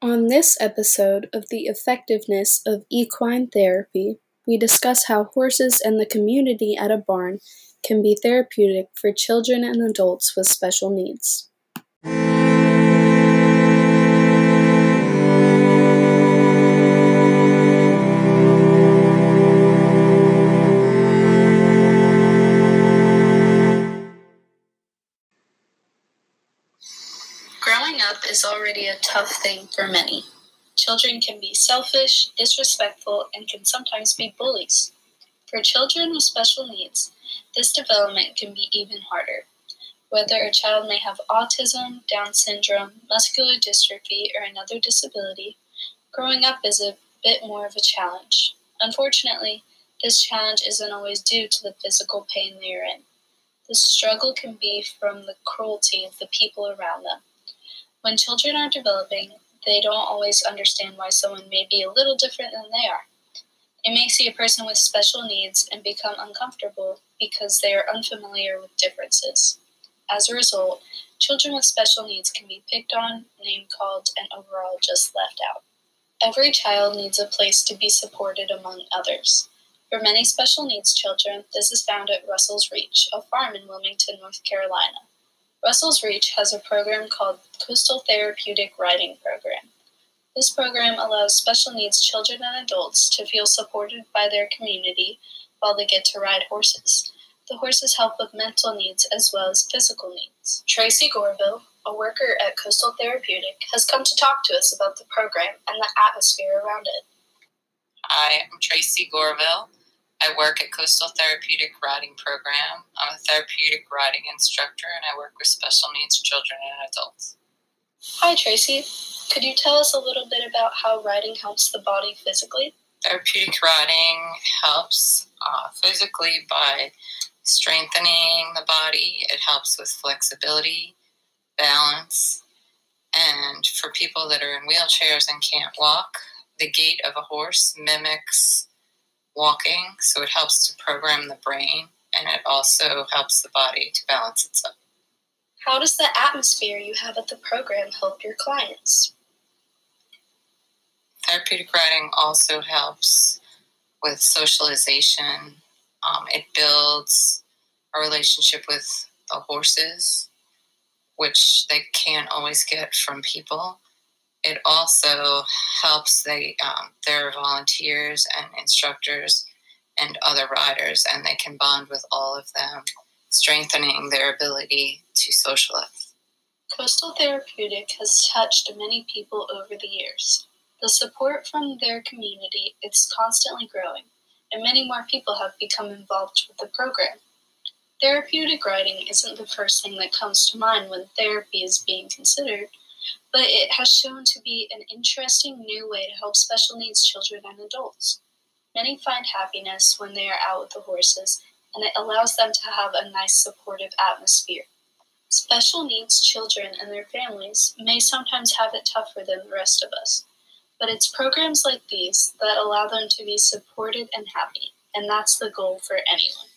On this episode of the effectiveness of equine therapy, we discuss how horses and the community at a barn can be therapeutic for children and adults with special needs. Growing up is already a tough thing for many. Children can be selfish, disrespectful, and can sometimes be bullies. For children with special needs, this development can be even harder. Whether a child may have autism, Down syndrome, muscular dystrophy, or another disability, growing up is a bit more of a challenge. Unfortunately, this challenge isn't always due to the physical pain they are in. The struggle can be from the cruelty of the people around them. When children are developing, they don't always understand why someone may be a little different than they are. They may see a person with special needs and become uncomfortable because they are unfamiliar with differences. As a result, children with special needs can be picked on, name called, and overall just left out. Every child needs a place to be supported among others. For many special needs children, this is found at Russell's Reach, a farm in Wilmington, North Carolina. Russell's Reach has a program called Coastal Therapeutic Riding Program. This program allows special needs children and adults to feel supported by their community while they get to ride horses. The horses help with mental needs as well as physical needs. Tracy Gorville, a worker at Coastal Therapeutic, has come to talk to us about the program and the atmosphere around it. Hi, I'm Tracy Gorville. I work at Coastal Therapeutic Riding Program. I'm a therapeutic riding instructor and I work with special needs children and adults. Hi, Tracy. Could you tell us a little bit about how riding helps the body physically? Therapeutic riding helps uh, physically by strengthening the body, it helps with flexibility, balance, and for people that are in wheelchairs and can't walk, the gait of a horse mimics walking, so it helps to program the brain and it also helps the body to balance itself. How does the atmosphere you have at the program help your clients? Therapeutic riding also helps with socialization. Um, it builds a relationship with the horses, which they can't always get from people it also helps they um, their volunteers and instructors and other riders, and they can bond with all of them, strengthening their ability to socialize. Coastal Therapeutic has touched many people over the years. The support from their community is constantly growing, and many more people have become involved with the program. Therapeutic riding isn't the first thing that comes to mind when therapy is being considered but it has shown to be an interesting new way to help special needs children and adults. Many find happiness when they are out with the horses, and it allows them to have a nice supportive atmosphere. Special needs children and their families may sometimes have it tougher than the rest of us, but it's programs like these that allow them to be supported and happy, and that's the goal for anyone.